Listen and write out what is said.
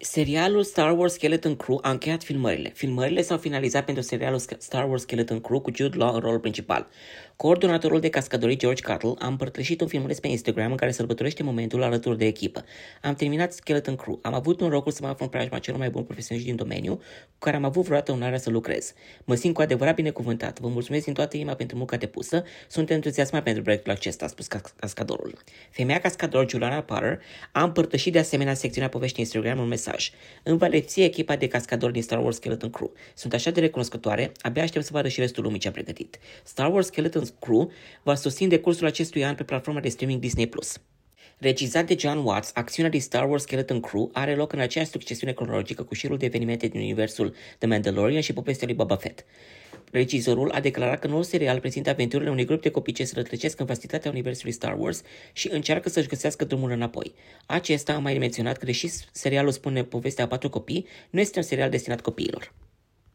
Serialul Star Wars Skeleton Crew a încheiat filmările. Filmările s-au finalizat pentru serialul Star Wars Skeleton Crew cu Jude Law în rolul principal. Coordonatorul de cascadorii George Cuttle a împărtășit un filmuleț pe Instagram în care sărbătorește momentul alături de echipă. Am terminat Skeleton Crew. Am avut un norocul să mă aflu în preajma celor mai buni profesioniști din domeniu, cu care am avut vreodată onoarea să lucrez. Mă simt cu adevărat binecuvântat. Vă mulțumesc din toată inima pentru munca depusă. Sunt entuziasmat pentru proiectul acesta, a spus cascadorul. Femeia cascador Juliana Potter a împărtășit de asemenea secțiunea poveștii Instagram un mesaj. Îmi va lepsi echipa de cascadori din Star Wars Skeleton Crew. Sunt așa de recunoscătoare, abia aștept să vadă și restul lumii ce a pregătit. Star Wars Skeleton Crew va susține cursul acestui an pe platforma de streaming Disney+. Regizat de John Watts, acțiunea din Star Wars Skeleton Crew are loc în aceeași succesiune cronologică cu șirul de evenimente din universul The Mandalorian și povestea lui Boba Fett. Regizorul a declarat că noul serial prezintă aventurile unui grup de copii ce se rătăcesc în vastitatea universului Star Wars și încearcă să-și găsească drumul înapoi. Acesta a mai menționat că, deși serialul spune povestea a patru copii, nu este un serial destinat copiilor.